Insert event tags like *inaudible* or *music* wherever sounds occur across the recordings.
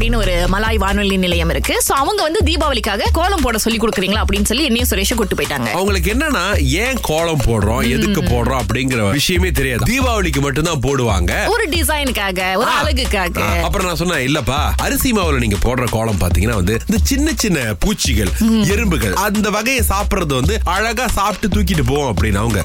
அப்படின்னு ஒரு மலாய் வானொலி நிலையம் இருக்கு. சோ அவங்க வந்து தீபாவளிக்காக கோலம் போட சொல்லி கொடுக்குறீங்களா அப்படின்னு சொல்லி என்னையும் சுரேஷும் கூட்டு போயிட்டாங்க. அவங்களுக்கு என்னன்னா ஏன் கோலம் போடுறோம் எதுக்கு போடுறோம் அப்படிங்கிற விஷயமே தெரியாது. தீபாவளிக்கு மட்டும்தான் போடுவாங்க. ஒரு டிசைனுக்காக ஒரு அழகுக்காக. அப்புறம் நான் சொன்னேன் இல்லப்பா அரிசி மாவுல நீங்க போடுற கோலம் பாத்தீங்கன்னா வந்து இந்த சின்ன சின்ன பூச்சிகள் எறும்புகள் அந்த வகையை சாப்பிடுறது வந்து அழகா சாப்பிட்டு தூக்கிட்டு போவோம் அப்படின்னு அவங்க.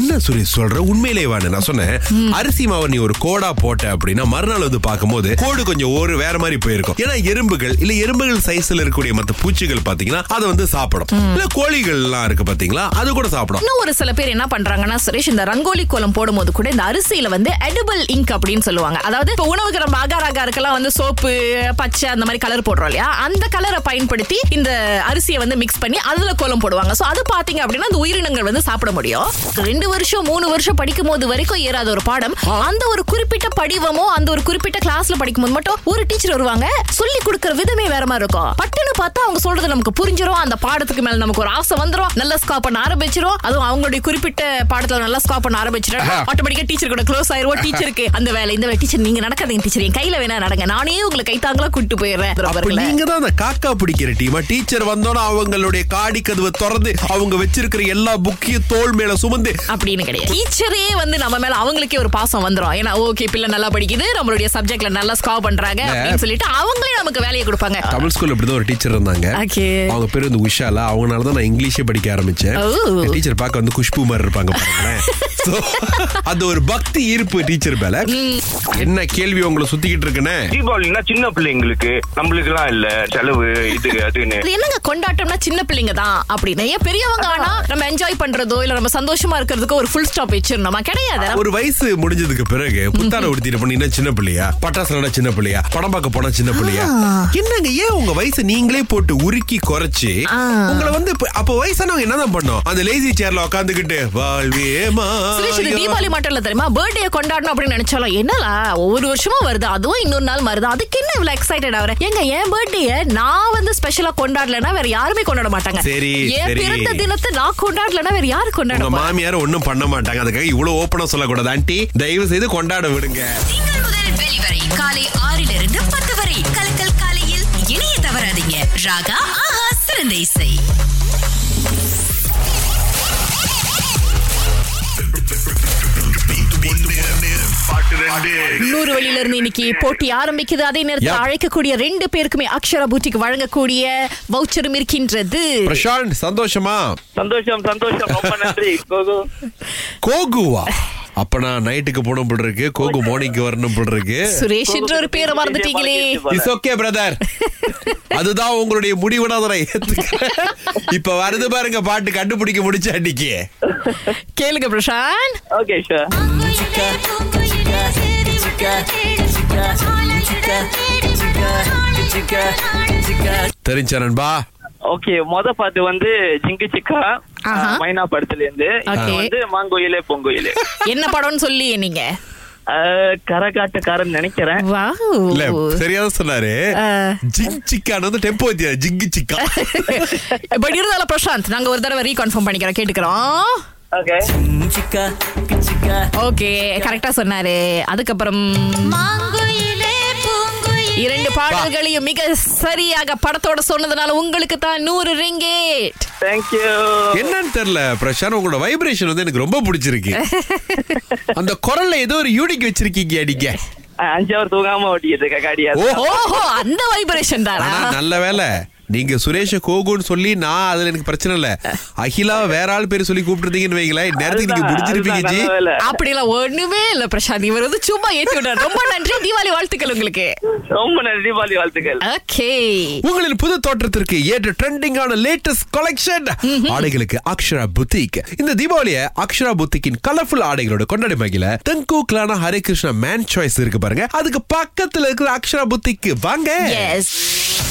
என்ன சுரேஷ் சொல்ற? உண்மையிலே வான்னு நான் சொன்னேன் அரிசி மாவை நீ ஒரு கோடா போட்ட அப்படின்னா மறுநாள் வந்து பார்க்கும்போது கோடு கொஞ்சம் ஒரு வேற மாதிரி போயிருக்கும் ஏன்னா எறும்புகள் இல்ல எறும்புகள் சைஸ்ல இருக்கக்கூடிய மத்த பூச்சிகள் பாத்தீங்கன்னா அதை வந்து சாப்பிடும். இல்ல கோழிகள் எல்லாம் இருக்கு பாத்தீங்களா அது கூட சாப்பிடும். இன்னும் ஒரு சில பேர் என்ன பண்றாங்கன்னா சுரேஷ் இந்த ரங்கோலி கோலம் போடும்போது கூட இந்த அரிசியில வந்து எடிபிள் இங்க் அப்படின்னு சொல்லுவாங்க. அதாவது இப்ப உணவுக்கு நம்ம அகாருக்கெல்லாம் வந்து சோப்பு பச்சை அந்த மாதிரி கலர் போடுறோம் இல்லையா? அந்த கலரை பயன்படுத்தி இந்த அரிசியை வந்து மிக்ஸ் பண்ணி அதுல கோலம் போடுவாங்க. சோ அது பாத்தீங்க அப்படின்னா அந்த உயிரினங்கள் வந்து சாப்பிட முடியும். ரெண்டு வருஷம் மூணு வருஷம் படிக்கும் போது வரைக்கும் ஏறாத ஒரு பாடம். அந்த ஒரு குறிப்பிட்ட படிவமோ அந்த ஒரு குறிப்பிட்ட கிளாஸ்ல படிக்கும் போது மட்டும் ஒரு டீச்சர் வருவாங்க. சொல்லி கொடுக்கற விதமே வேற மாதிரி இருக்கும். பட்டுன்னு பார்த்தா அவங்க சொல்றது நமக்கு புரிஞ்சிரும். அந்த பாடத்துக்கு மேல நமக்கு ஒரு ஆசை வந்துரும். நல்லா ஸ்காப் பண்ண ஆரம்பிச்சிரும். அதுவும் அவங்களுடைய குறிப்பிட்ட பாடத்துல நல்லா ஸ்காப் பண்ண ஆரம்பிச்சிடும் ஆட்டோமேட்டிக்கா டீச்சர் கூட க்ளோஸ் ஆயிருவோம். டீச்சருக்கு அந்த வேலை இந்த வேலை டீச்சர் நீங்க நடக்காதீங்க டீச்சர் என் கையில வேணா நடங்க. நானே உங்களை கைத்தாங்களா கூட்டு போயிடுறேன். நீங்க தான் அந்த காக்கா பிடிக்கிற டீமா டீச்சர் வந்தோன்னா அவங்களுடைய காடி கதவை திறந்து அவங்க வச்சிருக்கிற எல்லா புக்கையும் தோல் மேல சுமந்து. அப்படின்னு கிடையாது. டீச்சரே வந்து நம்ம மேல அவங்களுக்கே ஒரு பாசம் வந்துரும். ஏன்னா ஓகே பிள்ளை நல்லா படிக்குது. நம்மளுடைய சப்ஜெக்ட்ல நல்லா ஸ்காப் பண்றாங்க. அப்படின்னு சொல்லிட்டு அவங்களே நமக்கு வேலையை கொடுப்பாங்க. தமிழ் ஸ்கூல்ல இப்படிதான் ஒரு டீச்சர் இருந்தாங்க. அவங்க பேர் வந்து உஷாலா. அவங்கனால தான் நான் இங்கிலீஷே படிக்க ஆரம்பிச்சேன். டீச்சர் பார்க்க வந்து குஷ்பு மாதிரி இருப்பாங்க பாருங்களேன். So, அது ஒரு பக்தி ஈர்ப்பு டீச்சர் மேல. என்ன கேள்வி உங்களை சுத்திக்கிட்டு இருக்குன்னு? தீபாவளினா சின்ன பிள்ளைங்களுக்கு நம்மளுக்கு எல்லாம் இல்ல. செலவு இது அதுன்னு. அது என்னங்க கொண்டாட்டம்னா சின்ன பிள்ளைங்க தான் அப்படின்னு. ஏன் பெரியவங்க ஆனா நம்ம என்ஜாய் பண்றதோ இல்ல நம்ம சந்தோஷமா இருக்கிறதுக்கோ ஒரு ஃபுல் ஸ்டாப் வச்சிருந்தோமா கிடையாது. ஒரு வயசு முடிஞ்சதுக்கு பிறகு புத்தாட உடுத்திட்டு பண்ணினா சின்ன பிள்ளையா? பட்டாசு சின்ன பிள்ளையா? படம் பார்க்க போனா சின்ன பிள்ளையா? என்னங்க ஏன் உங்க வயசு நீங்களே போட்டு உருக்கி குறைச்சு உங்களை வந்து அப்ப வயசானவங்க என்னதான் பண்ணோம்? அந்த லேசி சேர்ல உட்காந்துக்கிட்டு வாழ்வே தீபாவளி மட்டும் இல்ல தெரியுமா? பர்த்டே கொண்டாடணும் அப்படின்னு நினைச்சாலும் என்னலா ஒவ்வொரு வருஷமும் வருது? அதுவும் இன்னொரு நாள் வருது? அதுக்கு என்ன இவ்வளவு எக்ஸைட்டட் ஆகுற? எங்க என் பர்த்டே நான் வந்து ஸ்பெஷலா கொண்டாடலன்னா வேற யாருமே கொண்டாட மாட்டாங்க. சரி, என். பிறந்த தினத்தை நான் கொண்டாடலன்னா வேற யாரு உங்க கொண்டாடுவா மாமியார் ஒண்ணும் பண்ண மாட்டாங்க. அதுக்காக இவ்வளவு ஓப்பனா சொல்லக்கூடாது ஆண்டி. தயவு செய்து கொண்டாட விடுங்க. திங்கள் முதல் வெளிவரை காலை ஆறிலிருந்து பத்து வரை கலக்கல் காலையில் இணைய தவறாதீங்க. ராகா ஆஹா சிறந்த இசை. நூறு வழியில இருந்து இன்னைக்கு போட்டி ஆரம்பிக்குது. அதே நேரத்தில். அழைக்கக்கூடிய ரெண்டு பேருக்குமே அக்ஷரா பூட்டிக்கு வழங்கக்கூடிய வவுச்சரும் இருக்கின்றது. பிரசாந்த் சந்தோஷமா? சந்தோஷம் சந்தோஷம். ரொம்ப நன்றி கோகு. கோகுவா? அப்ப நான் நைட்டுக்கு போகணும் போல் இருக்கு கோகு மார்னிங்க்கு வரணும் போல் இருக்கு சுரேஷ் என்ற ஒரு பேரை மறந்துட்டீங்களே இட்ஸ் ஓகே பிரதர் அதுதான் உங்களுடைய முடிவுனா அதை. இப்ப வருது பாருங்க பாட்டு கண்டுபிடிக்க முடிச்ச அன்னைக்கு கேளுங்க பிரசாந்த் ஓகே சார் தெரிஞ்ச நண்பா ஓகே மொத பாட்டு வந்து ஜிங்கு சிக்கா. மைனா படத்துல இருந்து. வந்து மாங்கோயிலே பொங்கோயிலே. என்ன படம்னு சொல்லி நீங்க? கரகாட்டக்காரன் நினைக்கிறேன். இல்ல வாவ் சரியாதான் சொன்னாரு. ஜிங் சிக்கான் வந்து டெம்போ ஜிங்கு சிக்கா. *laughs* பட் இருந்தாலும் பிரசாந்த் நாங்க ஒரு தடவை ரீகன்ஃபார்ம் பண்ணிக்கிறோம். கேட்டுக்கிறோம். ஓகே ஓகே கரெக்டா சொன்னாரு. அதுக்கப்புறம் இரண்டு பாடல்களையும் மிக சரியாக படத்தோட சொன்னதுனால உங்களுக்கு தான் நூறு ரிங்கேட். தேங்க்யூ என்னன்னு தெரியல பிரசாந்த். உங்களோட வைப்ரேஷன் வந்து எனக்கு ரொம்ப பிடிச்சிருக்கு. *laughs* அந்த குரல்ல ஏதோ ஒரு யூனிக் வச்சிருக்கீங்க அடிக்க. அஞ்சு அவர் தூங்காம ஓட்டிக்கிட்டு இருக்க காடியா ஓஹோ! அந்த வைப்ரேஷன் தானா? நல்ல வேலை நீங்க சுரேஷ கோகுன்னு சொல்லி நான் அதுல எனக்கு பிரச்சனை இல்ல. அகிலா வேற ஆள் பேர் சொல்லி கூப்பிட்டுருந்தீங்கன்னு வைங்களேன் நேரத்துக்கு நீங்க முடிச்சிருப்பீங்க ஜி. அப்படிலாம் ஒண்ணுமே இல்ல பிரசாந்த். இவர் வந்து சும்மா ஏத்தி விடுறாரு ரொம்ப நன்றி. தீபாவளி வாழ்த்துக்கள் உங்களுக்கு. ரொம்ப நன்றி. தீபாவளி வாழ்த்துக்கள். ஓகே. உங்களின் புது தோற்றத்திற்கு ஏற்ற ட்ரெண்டிங்கான லேட்டஸ்ட் கலெக்ஷன் ஆடைகளுக்கு அக்ஷரா புத்திக். இந்த தீபாவளிய அக்ஷரா புத்திக்கின் கலர்ஃபுல் ஆடைகளோட கொண்டாடி மகிழ தென்கு கிளானா ஹரே கிருஷ்ணா மேன் சாய்ஸ் இருக்கு பாருங்க. அதுக்கு பக்கத்துல இருக்கிற அக்ஷரா புத்திக்கு வாங்க. எஸ்